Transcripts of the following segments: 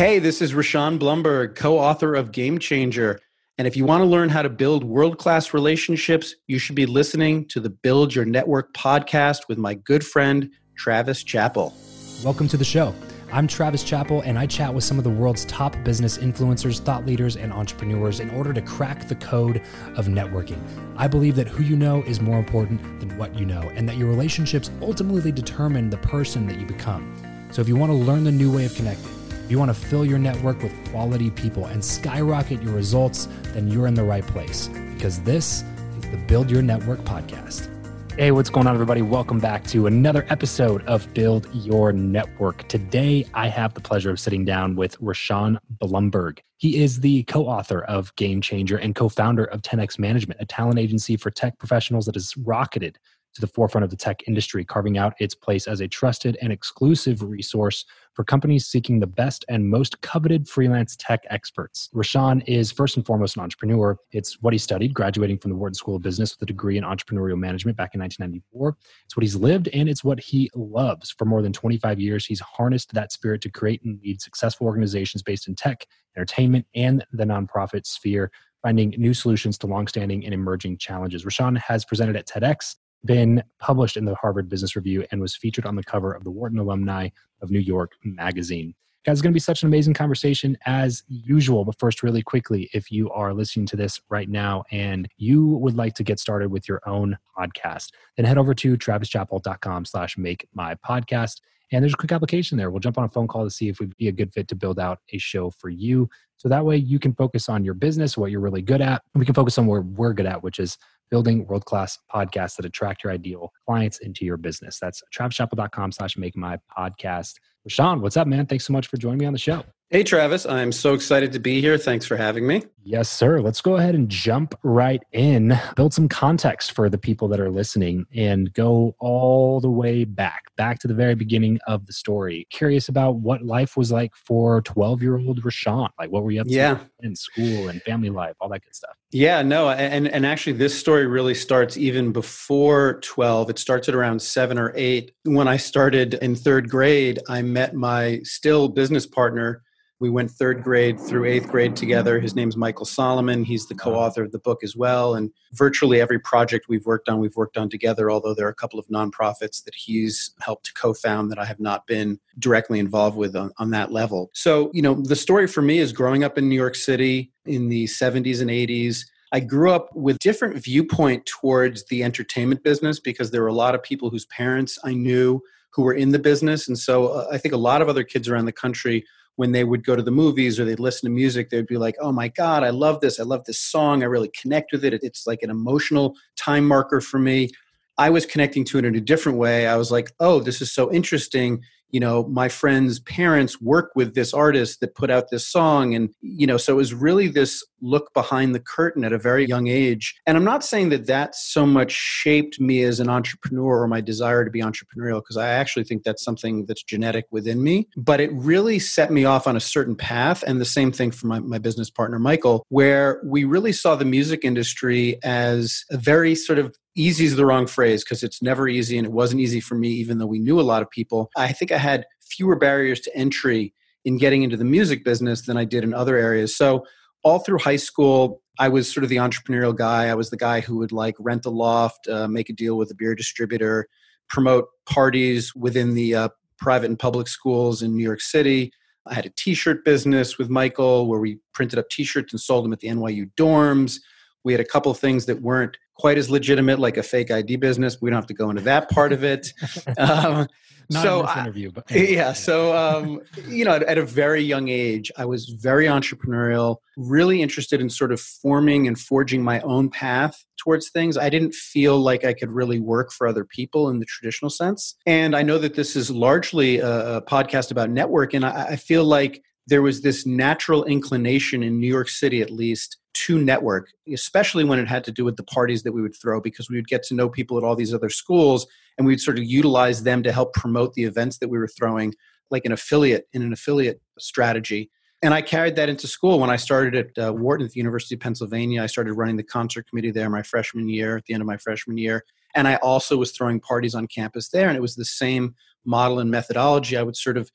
Hey, this is Rishon Blumberg, co author of Game Changer. And if you want to learn how to build world class relationships, you should be listening to the Build Your Network podcast with my good friend, Travis Chappell. Welcome to the show. I'm Travis Chappell, and I chat with some of the world's top business influencers, thought leaders, and entrepreneurs in order to crack the code of networking. I believe that who you know is more important than what you know, and that your relationships ultimately determine the person that you become. So if you want to learn the new way of connecting, if you want to fill your network with quality people and skyrocket your results, then you're in the right place because this is the Build Your Network podcast. Hey, what's going on, everybody? Welcome back to another episode of Build Your Network. Today, I have the pleasure of sitting down with Rishon Blumberg. He is the co author of Game Changer and co founder of 10X Management, a talent agency for tech professionals that has rocketed to the forefront of the tech industry, carving out its place as a trusted and exclusive resource for companies seeking the best and most coveted freelance tech experts. Rishon is first and foremost an entrepreneur. It's what he studied, graduating from the Wharton School of Business with a degree in entrepreneurial management back in 1994. It's what he's lived and it's what he loves. For more than 25 years, he's harnessed that spirit to create and lead successful organizations based in tech, entertainment, and the nonprofit sphere finding new solutions to longstanding and emerging challenges. Rishon has presented at TEDx, been published in the Harvard Business Review and was featured on the cover of the Wharton Alumni of New York magazine. Guys, it's going to be such an amazing conversation as usual. But first, really quickly, if you are listening to this right now and you would like to get started with your own podcast, then head over to travischappell.com slash make my podcast. And there's a quick application there. We'll jump on a phone call to see if we'd be a good fit to build out a show for you. So that way you can focus on your business, what you're really good at. We can focus on where we're good at, which is building world-class podcasts that attract your ideal clients into your business. That's travischappell.com slash make my podcast. Sean, what's up, man? Thanks so much for joining me on the show. Hey, Travis. I'm so excited to be here. Thanks for having me. Yes, sir. Let's go ahead and jump right in, build some context for the people that are listening, and go all the way back, back to the very beginning of the story. Curious about what life was like for 12 year old Rishon. Like, what were you up yeah. to in school and family life, all that good stuff? Yeah, no. And, and actually, this story really starts even before 12. It starts at around seven or eight. When I started in third grade, I met my still business partner we went third grade through eighth grade together. His name's Michael Solomon. He's the co author of the book as well. And virtually every project we've worked on, we've worked on together, although there are a couple of nonprofits that he's helped to co found that I have not been directly involved with on, on that level. So, you know, the story for me is growing up in New York City in the 70s and 80s. I grew up with different viewpoint towards the entertainment business because there were a lot of people whose parents I knew who were in the business. And so uh, I think a lot of other kids around the country when they would go to the movies or they'd listen to music, they'd be like, oh my God, I love this. I love this song. I really connect with it. It's like an emotional time marker for me. I was connecting to it in a different way. I was like, oh, this is so interesting you know my friend's parents work with this artist that put out this song. And you know so it was really this look behind the curtain at a very young age. And i'm not saying that that so much shaped me as an entrepreneur or my desire to be entrepreneurial because i actually think that's something that's genetic within me. But it really set me off on a certain path. And the same thing for my, my business partner michael where we really saw the music industry as a very sort of easy is the wrong phrase because it's never easy and it wasn't easy for me even though we knew a lot of people. I think i had fewer barriers to entry in getting into the music business than i did in other areas. So all through high school i was sort of the entrepreneurial guy. I was the guy who would like rent a loft uh, make a deal with a beer distributor promote parties within the uh, private and public schools in new york city. I had a t-shirt business with michael where we printed up t-shirts and sold them at the nyu dorms we had a couple things that weren't quite as legitimate, like a fake ID business. We don't have to go into that part of it. Um, Not so in this interview, but anyway. yeah. So um, you know, at, at, a very young age, I was very entrepreneurial, really interested in sort of forming and forging my own path towards things. I didn't feel like I could really work for other people in the traditional sense. And I know that this is largely a, a podcast about network, and I, I feel like there was this natural inclination in New York City, at least, to network, especially when it had to do with the parties that we would throw, because we would get to know people at all these other schools and we'd sort of utilize them to help promote the events that we were throwing, like an affiliate in an affiliate strategy. And I carried that into school when I started at uh, Wharton at the University of Pennsylvania. I started running the concert committee there my freshman year, at the end of my freshman year. And I also was throwing parties on campus there. And it was the same model and methodology. I would sort of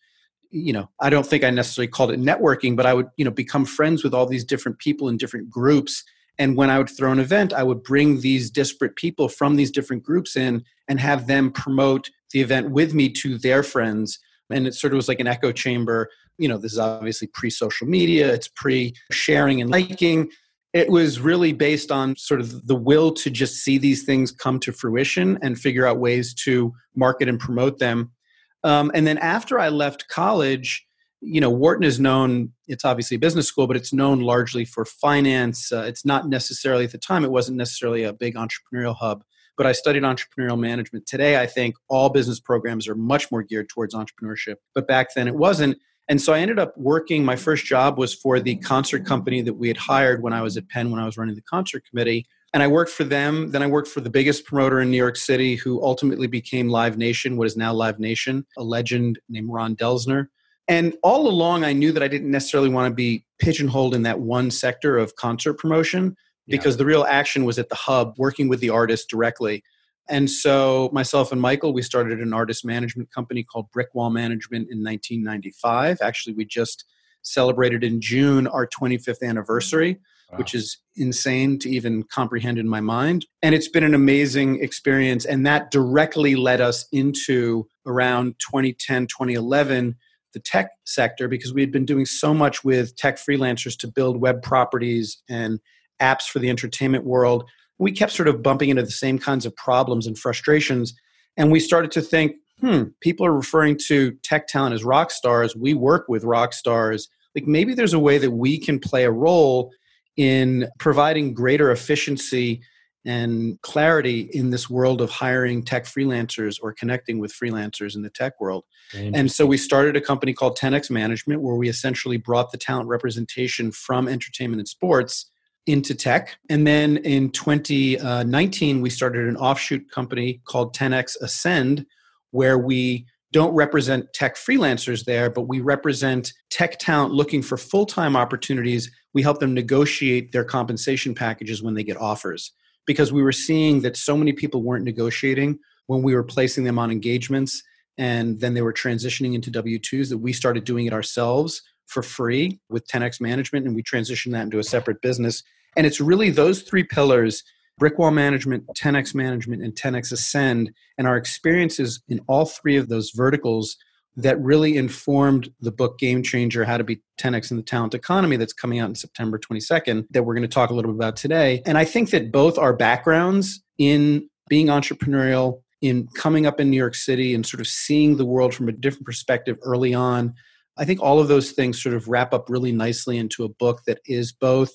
you know i don't think i necessarily called it networking but i would you know become friends with all these different people in different groups. And when i would throw an event i would bring these disparate people from these different groups in and have them promote the event with me to their friends. And it sort of was like an echo chamber. You know this is obviously pre social media. It's pre sharing and liking. It was really based on sort of the will to just see these things come to fruition and figure out ways to market and promote them um, and then after I left college, you know, Wharton is known, it's obviously a business school, but it's known largely for finance. Uh, it's not necessarily, at the time, it wasn't necessarily a big entrepreneurial hub, but I studied entrepreneurial management. Today, I think all business programs are much more geared towards entrepreneurship, but back then it wasn't. And so I ended up working, my first job was for the concert company that we had hired when I was at Penn, when I was running the concert committee and I worked for them. Then I worked for the biggest promoter in New York City, who ultimately became Live Nation, what is now Live Nation, a legend named Ron Delsener. And all along, I knew that I didn't necessarily want to be pigeonholed in that one sector of concert promotion because yeah. the real action was at the hub, working with the artist directly. And so, myself and Michael, we started an artist management company called Brickwall Management in 1995. Actually, we just celebrated in June our 25th anniversary wow. which is insane to even comprehend in my mind. And it's been an amazing experience. And that directly led us into around 2010, 2011 the tech sector because we had been doing so much with tech freelancers to build web properties and apps for the entertainment world. We kept sort of bumping into the same kinds of problems and frustrations. And we started to think, hmm, people are referring to tech talent as rock stars. We work with rock stars. Like maybe there's a way that we can play a role in providing greater efficiency and clarity in this world of hiring tech freelancers or connecting with freelancers in the tech world. And so we started a company called 10x Management where we essentially brought the talent representation from entertainment and sports into tech. And then in 2019, we started an offshoot company called 10x Ascend where we don't represent tech freelancers there, but we represent tech talent looking for full time opportunities. We help them negotiate their compensation packages when they get offers because we were seeing that so many people weren't negotiating when we were placing them on engagements and then they were transitioning into W 2s that we started doing it ourselves for free with 10x management and we transitioned that into a separate business. And it's really those three pillars Brickwall Management, 10x Management, and 10x Ascend, and our experiences in all three of those verticals that really informed the book Game Changer How to Be 10x in the Talent Economy that's coming out in September 22nd, that we're going to talk a little bit about today. And I think that both our backgrounds in being entrepreneurial, in coming up in New York City and sort of seeing the world from a different perspective early on, I think all of those things sort of wrap up really nicely into a book that is both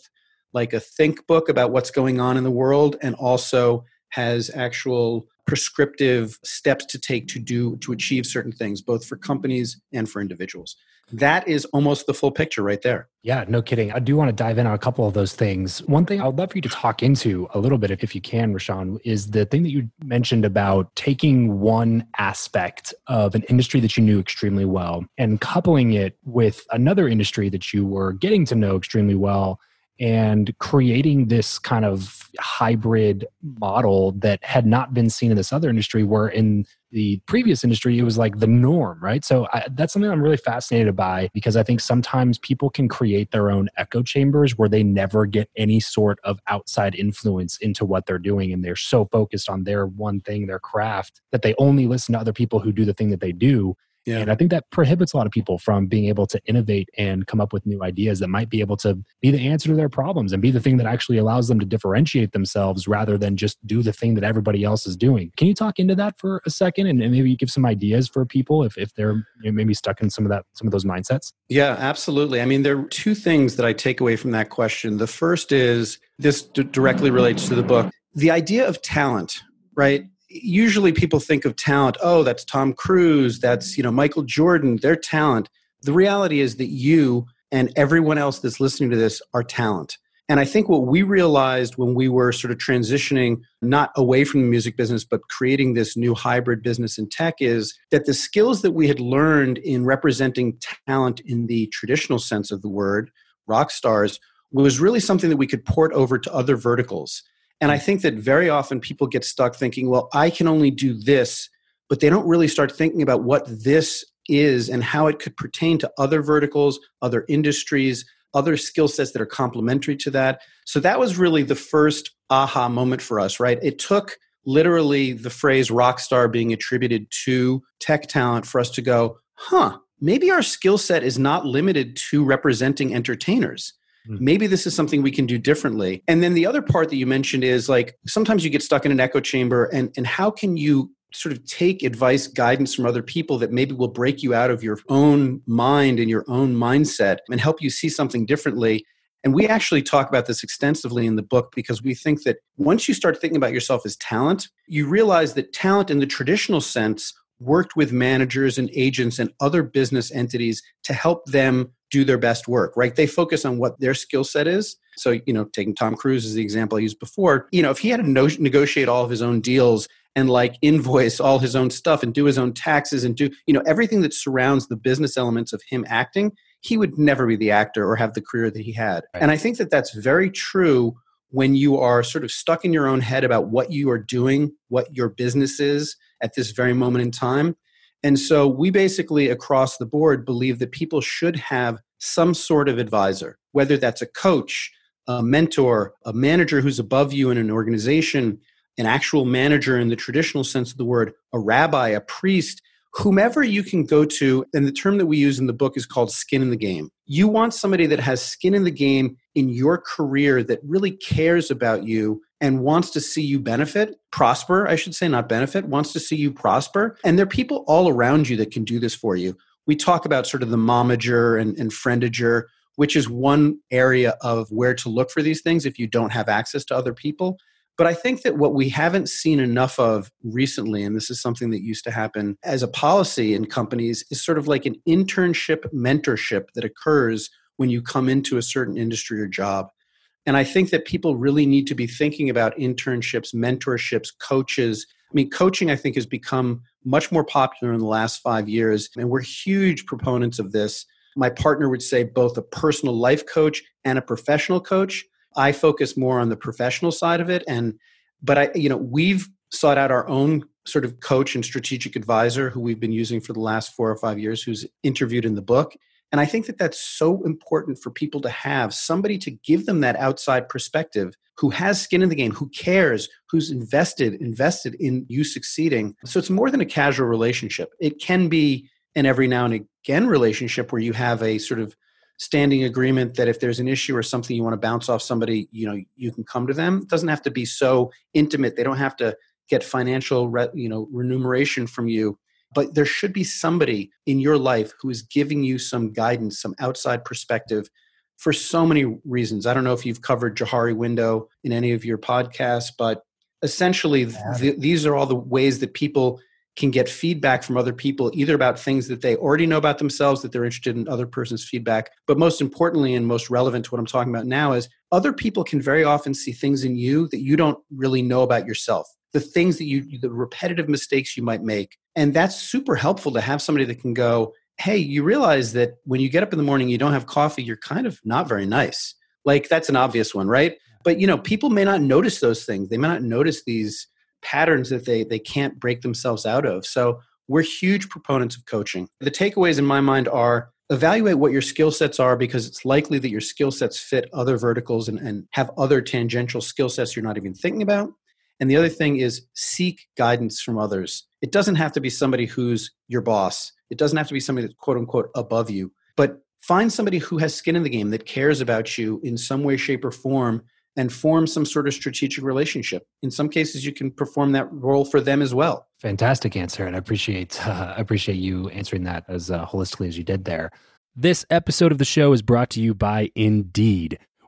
like a think book about what's going on in the world and also has actual prescriptive steps to take to do to achieve certain things both for companies and for individuals. That is almost the full picture right there. Yeah no kidding. I do want to dive in on a couple of those things. One thing i would love for you to talk into a little bit if you can Rishon is the thing that you mentioned about taking one aspect of an industry that you knew extremely well and coupling it with another industry that you were getting to know extremely well and creating this kind of hybrid model that had not been seen in this other industry where in the previous industry it was like the norm right? So I, that's something i'm really fascinated by because i think sometimes people can create their own echo chambers where they never get any sort of outside influence into what they're doing and they're so focused on their one thing their craft that they only listen to other people who do the thing that they do yeah. And I think that prohibits a lot of people from being able to innovate and come up with new ideas that might be able to be the answer to their problems and be the thing that actually allows them to differentiate themselves rather than just do the thing that everybody else is doing. Can you talk into that for a second and, and maybe give some ideas for people if, if they're you know, maybe stuck in some of that some of those mindsets? Yeah, absolutely. I mean, there are two things that I take away from that question. The first is this d- directly relates to the book. The idea of talent, right? Usually people think of talent oh that's tom cruise that's you know michael jordan their talent. The reality is that you and everyone else that's listening to this are talent. And i think what we realized when we were sort of transitioning not away from the music business but creating this new hybrid business in tech is that the skills that we had learned in representing talent in the traditional sense of the word rock stars was really something that we could port over to other verticals and I hmm. think that very often people get stuck thinking, well, I can only do this, but they don't really start thinking about what this is and how it could pertain to other verticals, other industries, other skill sets that are complementary to that. So that was really the first aha moment for us, right? It took literally the phrase rock star being attributed to tech talent for us to go, huh, maybe our skill set is not limited to representing entertainers Hmm. maybe this is something we can do differently and then the other part that you mentioned is like sometimes you get stuck in an echo chamber and and how can you sort of take advice guidance from other people that maybe will break you out of your own mind and your own mindset and help you see something differently and we actually talk about this extensively in the book because we think that once you start thinking about yourself as talent, you realize that talent in the traditional sense worked with managers and agents and other business entities to help them do their best work, right? They focus on what their skill set is. So, you know, taking Tom Cruise as the example I used before, you know, if he had to no- negotiate all of his own deals and like invoice all his own stuff and do his own taxes and do, you know, everything that surrounds the business elements of him acting, he would never be the actor or have the career that he had. Right. And I think that that's very true when you are sort of stuck in your own head about what you are doing, what your business is at this very moment in time. And so we basically, across the board, believe that people should have some sort of advisor, whether that's a coach, a mentor, a manager who's above you in an organization, an actual manager in the traditional sense of the word, a rabbi, a priest, whomever you can go to. And the term that we use in the book is called skin in the game. You want somebody that has skin in the game in your career that really cares about you and wants to see you benefit, prosper, I should say, not benefit, wants to see you prosper. And there are people all around you that can do this for you. We talk about sort of the momager and, and friendager, which is one area of where to look for these things if you don't have access to other people. But I think that what we haven't seen enough of recently, and this is something that used to happen as a policy in companies, is sort of like an internship mentorship that occurs when you come into a certain industry or job. And I think that people really need to be thinking about internships, mentorships, coaches. I mean, coaching, I think, has become much more popular in the last five years, and we're huge proponents of this. My partner would say both a personal life coach and a professional coach. I focus more on the professional side of it, and but I, you know, we've sought out our own sort of coach and strategic advisor who we've been using for the last four or five years, who's interviewed in the book. And I think that that's so important for people to have somebody to give them that outside perspective who has skin in the game, who cares, who's invested, invested in you succeeding. So it's more than a casual relationship. It can be an every now and again relationship where you have a sort of standing agreement that if there's an issue or something you want to bounce off somebody, you know, you can come to them. It doesn't have to be so intimate. They don't have to get financial, you know, remuneration from you but there should be somebody in your life who is giving you some guidance, some outside perspective for so many reasons. I don't know if you've covered Johari Window in any of your podcasts, but essentially, th- these are all the ways that people can get feedback from other people, either about things that they already know about themselves, that they're interested in other person's feedback. But most importantly, and most relevant to what I'm talking about now, is other people can very often see things in you that you don't really know about yourself. The things that you, the repetitive mistakes you might make. And that's super helpful to have somebody that can go, hey, you realize that when you get up in the morning, you don't have coffee, you're kind of not very nice. Like that's an obvious one, right? But you know, people may not notice those things. They may not notice these patterns that they they can't break themselves out of. So we're huge proponents of coaching. The takeaways in my mind are evaluate what your skill sets are because it's likely that your skill sets fit other verticals and, and have other tangential skill sets you're not even thinking about. And the other thing is seek guidance from others. It doesn't have to be somebody who's your boss. It doesn't have to be somebody that's quote unquote above you, but find somebody who has skin in the game that cares about you in some way, shape, or form and form some sort of strategic relationship. In some cases, you can perform that role for them as well. Fantastic answer, and I appreciate uh, appreciate you answering that as uh, holistically as you did there. This episode of the show is brought to you by Indeed.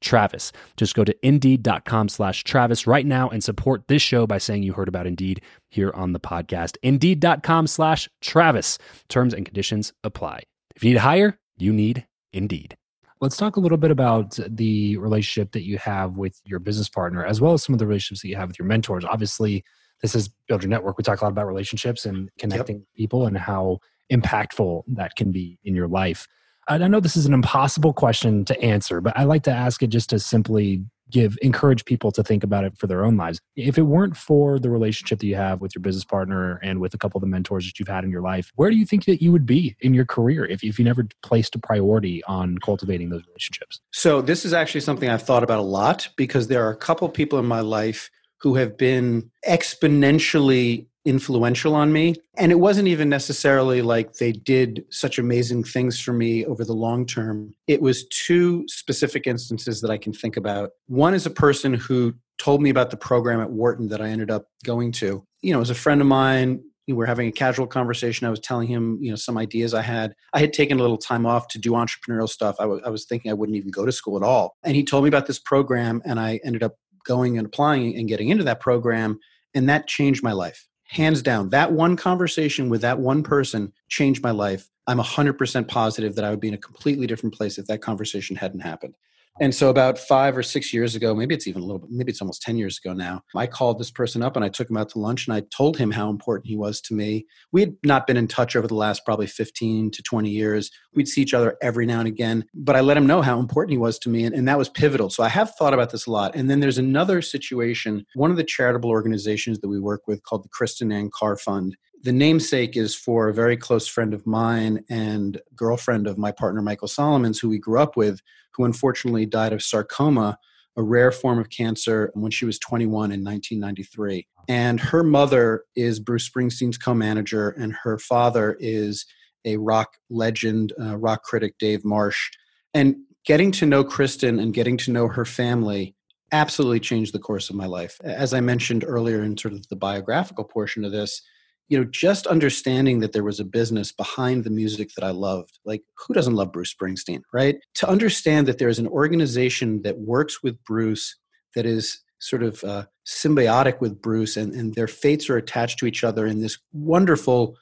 Travis. Just go to indeed.com slash Travis right now and support this show by saying you heard about Indeed here on the podcast. Indeed.com slash Travis. Terms and conditions apply. If you need to hire, you need Indeed. Let's talk a little bit about the relationship that you have with your business partner, as well as some of the relationships that you have with your mentors. Obviously, this is Build Your Network. We talk a lot about relationships and connecting yep. people and how impactful that can be in your life. I know this is an impossible question to answer, but I like to ask it just to simply give encourage people to think about it for their own lives. If it weren't for the relationship that you have with your business partner and with a couple of the mentors that you've had in your life, where do you think that you would be in your career if, if you never placed a priority on cultivating those relationships? So this is actually something I've thought about a lot because there are a couple people in my life who have been exponentially influential on me. And it wasn't even necessarily like they did such amazing things for me over the long term. It was two specific instances that I can think about. One is a person who told me about the program at Wharton that I ended up going to. You know, as a friend of mine, we were having a casual conversation. I was telling him, you know, some ideas I had. I had taken a little time off to do entrepreneurial stuff. I, w- I was thinking I wouldn't even go to school at all. And he told me about this program, and I ended up going and applying and getting into that program. And that changed my life hands down that one conversation with that one person changed my life. I'm 100% positive that i would be in a completely different place if that conversation hadn't happened and so about five or six years ago, maybe it's even a little bit, maybe it's almost 10 years ago now, I called this person up and I took him out to lunch and I told him how important he was to me. We had not been in touch over the last probably 15 to 20 years. We'd see each other every now and again, but I let him know how important he was to me. And, and that was pivotal. So I have thought about this a lot. And then there's another situation. One of the charitable organizations that we work with called the Kristen Ann Carr Fund the namesake is for a very close friend of mine and girlfriend of my partner Michael Solomons, who we grew up with, who unfortunately died of sarcoma, a rare form of cancer, when she was 21 in 1993. And her mother is Bruce Springsteen's co manager, and her father is a rock legend, uh, rock critic Dave Marsh. And getting to know Kristen and getting to know her family absolutely changed the course of my life. As I mentioned earlier in sort of the biographical portion of this, you know, just understanding that there was a business behind the music that I loved. Like, who doesn't love Bruce Springsteen, right? To understand that there is an organization that works with Bruce that is sort of uh, symbiotic with Bruce and, and their fates are attached to each other in this wonderful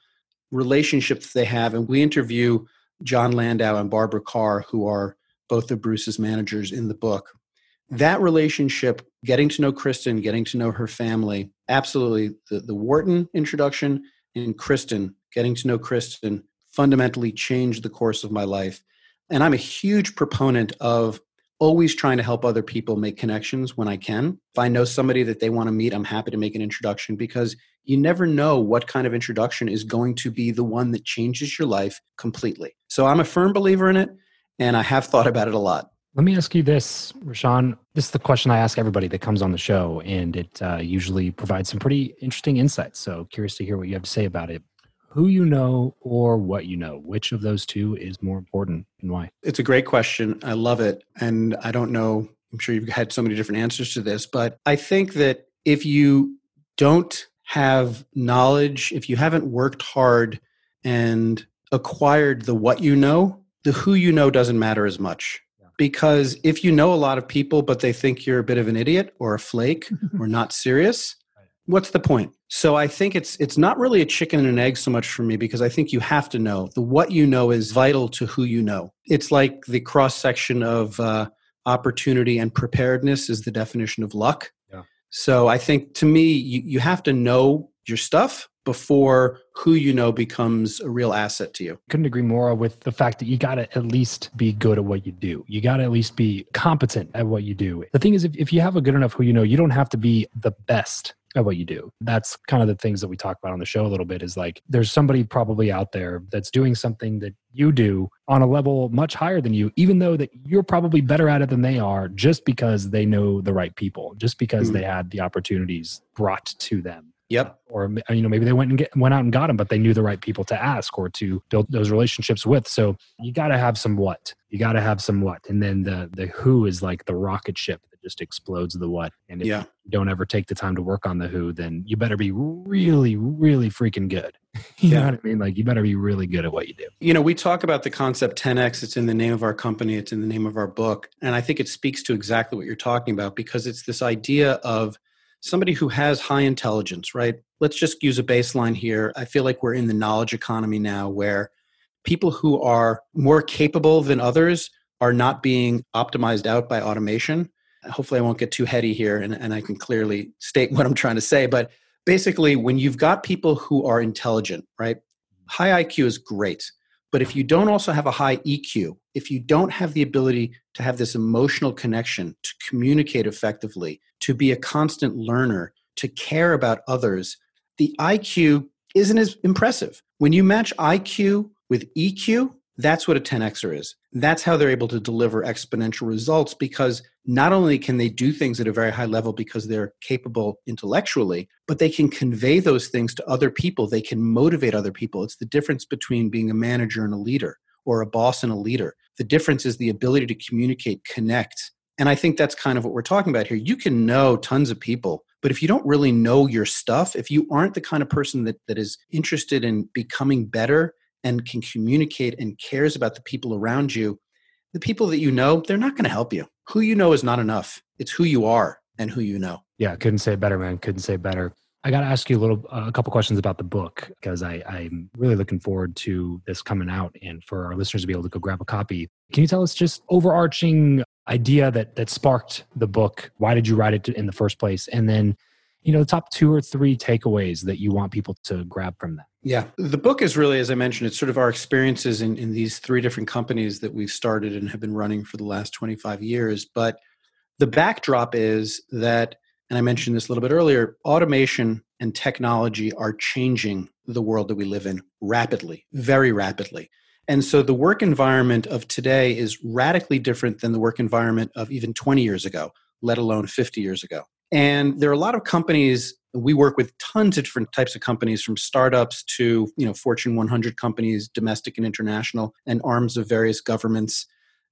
relationship that they have. And we interview Jon Landau and Barbara Carr, who are both of Bruce's managers in the book. That relationship, getting to know Kristen, getting to know her family, absolutely the, the Wharton introduction and Kristen, getting to know Kristen fundamentally changed the course of my life. And I'm a huge proponent of always trying to help other people make connections when I can. If I know somebody that they want to meet, I'm happy to make an introduction because you never know what kind of introduction is going to be the one that changes your life completely. So I'm a firm believer in it, and I have thought about it a lot. Let me ask you this, Rishon. This is the question I ask everybody that comes on the show, and it uh, usually provides some pretty interesting insights. So, curious to hear what you have to say about it. Who you know or what you know, which of those two is more important and why? It's a great question. I love it. And I don't know, I'm sure you've had so many different answers to this, but I think that if you don't have knowledge, if you haven't worked hard and acquired the what you know, the who you know doesn't matter as much because if you know a lot of people but they think you're a bit of an idiot or a flake or not serious what's the point? So i think it's it's not really a chicken and an egg so much for me because i think you have to know. The what you know is vital to who you know. It's like the cross section of uh, opportunity and preparedness is the definition of luck. Yeah. so i think to me you, you have to know your stuff before who you know becomes a real asset to you. Couldn't agree more with the fact that you got to at least be good at what you do. You got to at least be competent at what you do. The thing is, if, if you have a good enough who you know, you don't have to be the best at what you do. That's kind of the things that we talk about on the show a little bit is like there's somebody probably out there that's doing something that you do on a level much higher than you, even though that you're probably better at it than they are just because they know the right people, just because mm. they had the opportunities brought to them. Yep. Or you know maybe they went and get, went out and got them, but they knew the right people to ask or to build those relationships with. So you got to have some what. You got to have some what, and then the the who is like the rocket ship that just explodes the what. And if yeah. you don't ever take the time to work on the who, then you better be really, really freaking good. you yeah. know what I mean? Like you better be really good at what you do. You know, we talk about the concept 10x. It's in the name of our company. It's in the name of our book, and I think it speaks to exactly what you're talking about because it's this idea of somebody who has high intelligence, right? Let's just use a baseline here. I feel like we're in the knowledge economy now where people who are more capable than others are not being optimized out by automation. Hopefully, I won't get too heady here and, and I can clearly state what I'm trying to say. But basically, when you've got people who are intelligent, right? High IQ is great. But if you don't also have a high EQ, if you don't have the ability to have this emotional connection, to communicate effectively, to be a constant learner, to care about others, the IQ isn't as impressive. When you match IQ with EQ, that's what a 10xer is. That's how they're able to deliver exponential results because not only can they do things at a very high level because they're capable intellectually, but they can convey those things to other people. They can motivate other people. It's the difference between being a manager and a leader or a boss and a leader. The difference is the ability to communicate, connect. And I think that's kind of what we're talking about here. You can know tons of people, but if you don't really know your stuff, if you aren't the kind of person that, that is interested in becoming better and can communicate and cares about the people around you, the people that you know, they're not going to help you. Who you know is not enough. It's who you are and who you know. Yeah, couldn't say it better, man. Couldn't say better. I got to ask you a little, uh, a couple questions about the book because I, I'm really looking forward to this coming out and for our listeners to be able to go grab a copy. Can you tell us just overarching idea that that sparked the book? Why did you write it in the first place? And then, you know, the top two or three takeaways that you want people to grab from that. Yeah. The book is really, as I mentioned, it's sort of our experiences in, in these three different companies that we've started and have been running for the last 25 years. But the backdrop is that, and I mentioned this a little bit earlier, automation and technology are changing the world that we live in rapidly, very rapidly. And so the work environment of today is radically different than the work environment of even 20 years ago, let alone 50 years ago. And there are a lot of companies we work with tons of different types of companies from startups to you know fortune 100 companies domestic and international and arms of various governments.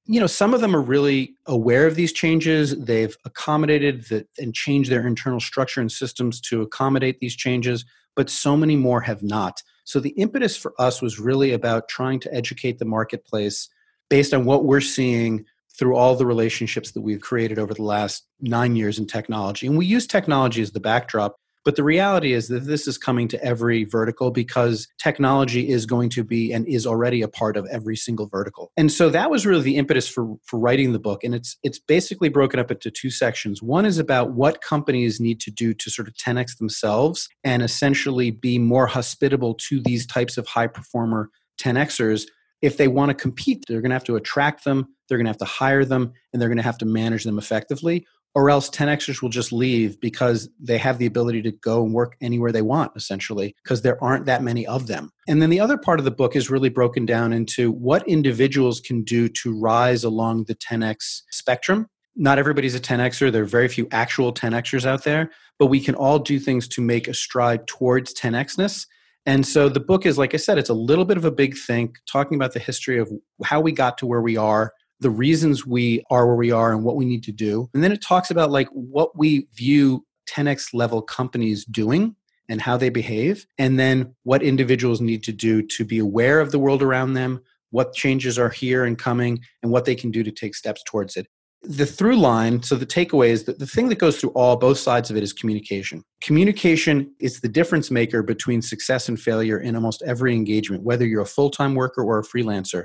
You know some of them are really aware of these changes. They've accommodated the, and changed their internal structure and systems to accommodate these changes but so many more have not. So the impetus for us was really about trying to educate the marketplace based on what we're seeing through all the relationships that we've created over the last nine years in technology and we use technology as the backdrop but the reality is that this is coming to every vertical because technology is going to be and is already a part of every single vertical. And so that was really the impetus for, for writing the book. And it's it's basically broken up into two sections. One is about what companies need to do to sort of 10x themselves and essentially be more hospitable to these types of high performer 10xers if they want to compete, they're going to have to attract them, they're going to have to hire them, and they're going to have to manage them effectively or else 10xers will just leave because they have the ability to go and work anywhere they want essentially because there aren't that many of them. And then the other part of the book is really broken down into what individuals can do to rise along the 10x spectrum. Not everybody's a 10xer there are very few actual 10xers out there but we can all do things to make a stride towards 10xness and so the book is like i said it's a little bit of a big think talking about the history of how we got to where we are the reasons we are where we are and what we need to do. And then it talks about like what we view 10x level companies doing and how they behave, and then what individuals need to do to be aware of the world around them, what changes are here and coming, and what they can do to take steps towards it. The through line, so the takeaway is that the thing that goes through all both sides of it is communication. Communication is the difference maker between success and failure in almost every engagement, whether you're a full time worker or a freelancer.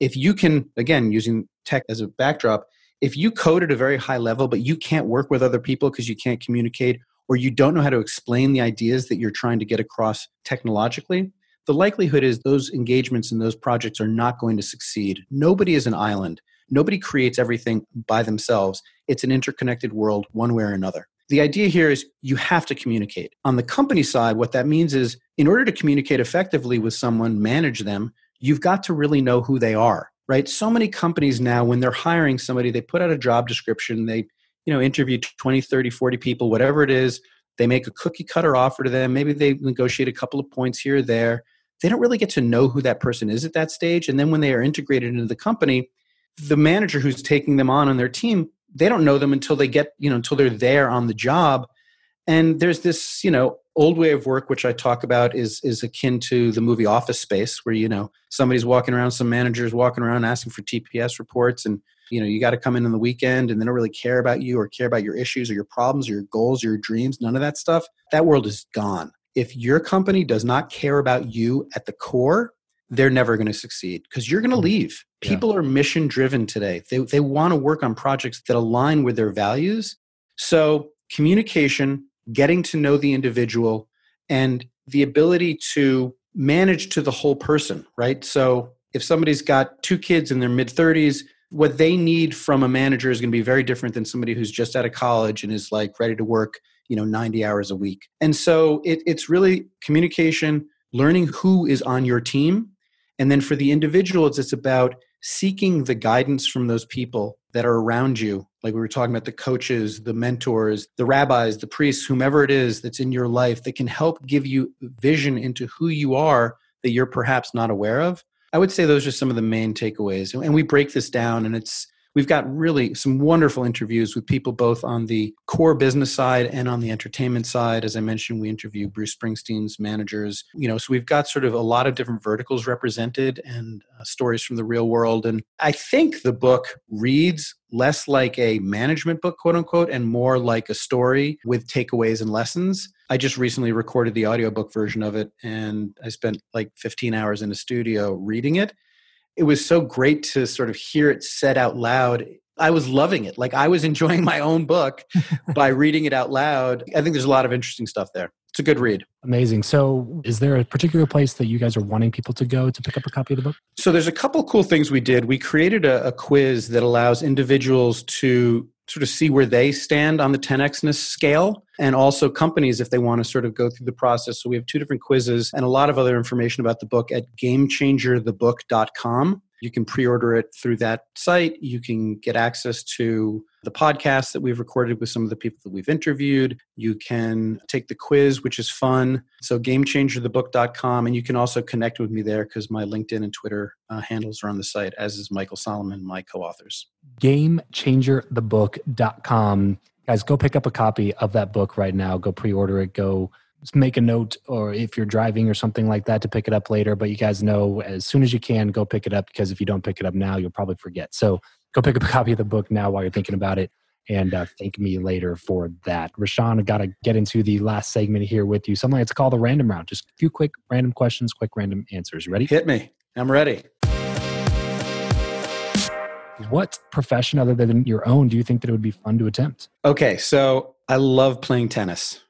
If you can again using tech as a backdrop if you code at a very high level but you can't work with other people because you can't communicate or you don't know how to explain the ideas that you're trying to get across technologically the likelihood is those engagements and those projects are not going to succeed. Nobody is an island nobody creates everything by themselves. It's an interconnected world one way or another. The idea here is you have to communicate. On the company side, what that means is in order to communicate effectively with someone, manage them, you've got to really know who they are right? So many companies now when they're hiring somebody they put out a job description they you know interview 20 30 40 people whatever it is. They make a cookie cutter offer to them. Maybe they negotiate a couple of points here or there. They don't really get to know who that person is at that stage. And then when they are integrated into the company the manager who's taking them on on their team they don't know them until they get you know until they're there on the job. And there's this you know old way of work which i talk about is is akin to the movie office space where you know somebody's walking around some managers walking around asking for tps reports and you know you got to come in on the weekend and they don't really care about you or care about your issues or your problems or your goals or your dreams none of that stuff. That world is gone. If your company does not care about you at the core they're never going to succeed because you're going to mm. leave people yeah. are mission driven today they, they want to work on projects that align with their values so communication getting to know the individual, and the ability to manage to the whole person, right? So if somebody's got two kids in their mid 30s, what they need from a manager is going to be very different than somebody who's just out of college and is like ready to work, you know, 90 hours a week. And so it, it's really communication, learning who is on your team. And then for the individuals, it's about seeking the guidance from those people that are around you. Like we were talking about the coaches the mentors the rabbis the priests whomever it is that's in your life that can help give you vision into who you are that you're perhaps not aware of. I would say those are some of the main takeaways. And we break this down and it's We've got really some wonderful interviews with people both on the core business side and on the entertainment side. As I mentioned, we interview Bruce Springsteen's managers. You know, so we've got sort of a lot of different verticals represented and uh, stories from the real world. And I think the book reads less like a management book, quote unquote, and more like a story with takeaways and lessons. I just recently recorded the audiobook version of it and I spent like 15 hours in a studio reading it it was so great to sort of hear it said out loud. I was loving it. Like I was enjoying my own book by reading it out loud. I think there's a lot of interesting stuff there. It's a good read. Amazing. So, is there a particular place that you guys are wanting people to go to pick up a copy of the book? So, there's a couple cool things we did. We created a, a quiz that allows individuals to sort of see where they stand on the 10xness scale and also companies if they want to sort of go through the process. So we have two different quizzes and a lot of other information about the book at gamechangerthebook.com you can pre-order it through that site. You can get access to the podcast that we've recorded with some of the people that we've interviewed. You can take the quiz which is fun. So gamechangerthebook.com and you can also connect with me there because my linkedin and twitter uh, handles are on the site as is michael solomon my co-authors. gamechangerthebook.com guys go pick up a copy of that book right now. Go pre-order it. Go make a note or if you're driving or something like that to pick it up later. But you guys know as soon as you can go pick it up because if you don't pick it up now you'll probably forget. So go pick up a copy of the book now while you're thinking about it and uh, thank me later for that. Rishon, I got to get into the last segment here with you. Something that's called the random round. Just a few quick random questions, quick random answers. Ready? Hit me. I'm ready. What profession other than your own do you think that it would be fun to attempt? Okay, so I love playing tennis.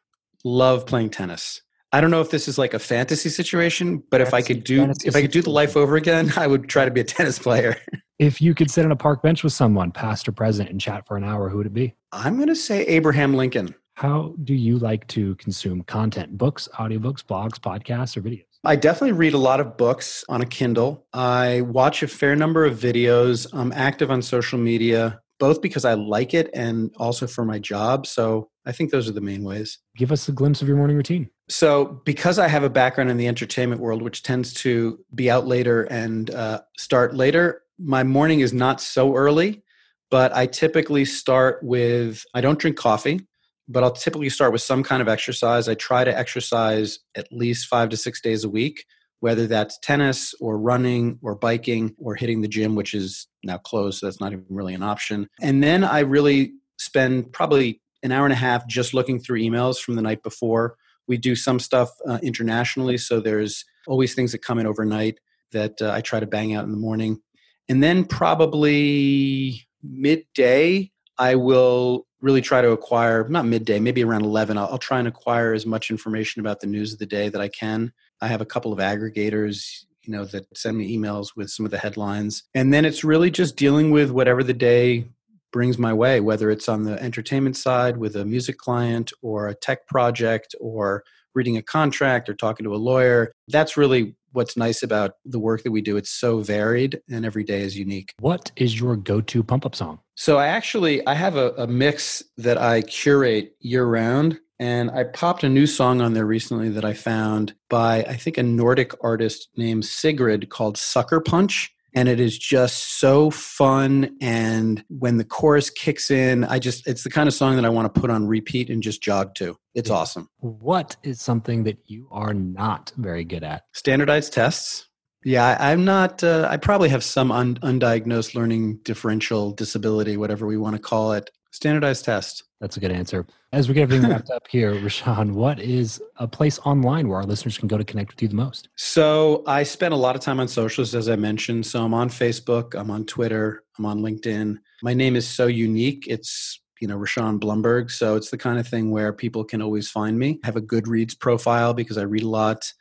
Love playing tennis. I don't know if this is like a fantasy situation, but fantasy, if I could do if I could do the life over again, I would try to be a tennis player. If you could sit on a park bench with someone, past or present, and chat for an hour, who would it be? I'm going to say Abraham Lincoln. How do you like to consume content? Books, audiobooks, blogs, podcasts, or videos? I definitely read a lot of books on a Kindle. I watch a fair number of videos. I'm active on social media, both because I like it and also for my job. So I think those are the main ways. Give us a glimpse of your morning routine. So, because I have a background in the entertainment world, which tends to be out later and uh, start later, my morning is not so early, but I typically start with, I don't drink coffee but I'll typically start with some kind of exercise. I try to exercise at least five to six days a week, whether that's tennis or running or biking or hitting the gym, which is now closed, so that's not even really an option. And then I really spend probably an hour and a half just looking through emails from the night before. We do some stuff uh, internationally, so there's always things that come in overnight that uh, I try to bang out in the morning. And then probably midday, I will really try to acquire not midday maybe around 11 I'll, I'll, try and acquire as much information about the news of the day that i can. I have a couple of aggregators you know that send me emails with some of the headlines. And then it's really just dealing with whatever the day brings my way whether it's on the entertainment side with a music client or a tech project or reading a contract or talking to a lawyer that's really what's nice about the work that we do. It's so varied and every day is unique. What is your go-to pump up song? So I actually I have a, a mix that I curate year round. And I popped a new song on there recently that I found by I think a Nordic artist named Sigrid called Sucker Punch and it is just so fun and when the chorus kicks in i just it's the kind of song that i want to put on repeat and just jog to. It's awesome. What is something that you are not very good at? Standardized tests? Yeah I, am not uh, i probably have some un- undiagnosed learning differential disability whatever we want to call it. Standardized test that's a good answer. As we get everything wrapped up here, Rishon, what is a place online where our listeners can go to connect with you the most? So I spend a lot of time on socials, as I mentioned. So I'm on Facebook, I'm on Twitter, I'm on LinkedIn. My name is so unique. It's you know Rishon Blumberg, so it's the kind of thing where people can always find me. I have a Goodreads profile because I read a lot.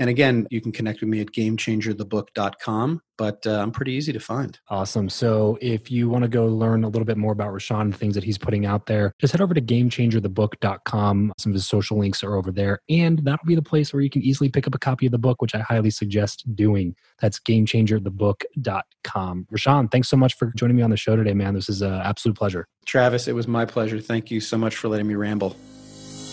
And again, you can connect with me at gamechangerthebook.com, but uh, I'm pretty easy to find. Awesome. So if you want to go learn a little bit more about Rishon and things that he's putting out there, just head over to gamechangerthebook.com. Some of his social links are over there. And that'll be the place where you can easily pick up a copy of the book, which I highly suggest doing. That's gamechangerthebook.com. Rishon, thanks so much for joining me on the show today, man. This is an absolute pleasure. Travis, it was my pleasure. Thank you so much for letting me ramble.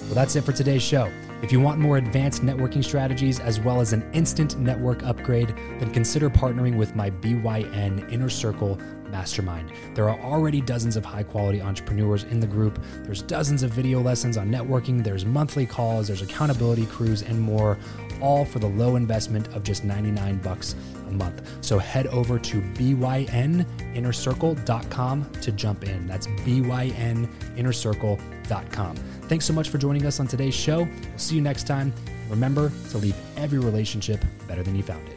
Well, that's it for today's show. If you want more advanced networking strategies as well as an instant network upgrade, then consider partnering with my BYN Inner Circle Mastermind. There are already dozens of high quality entrepreneurs in the group. There's dozens of video lessons on networking, there's monthly calls, there's accountability crews, and more, all for the low investment of just 99 bucks a month. So head over to byninnercircle.com to jump in. That's byninnercircle.com. Thanks so much for joining us on today's show. We'll see you next time. Remember to leave every relationship better than you found it.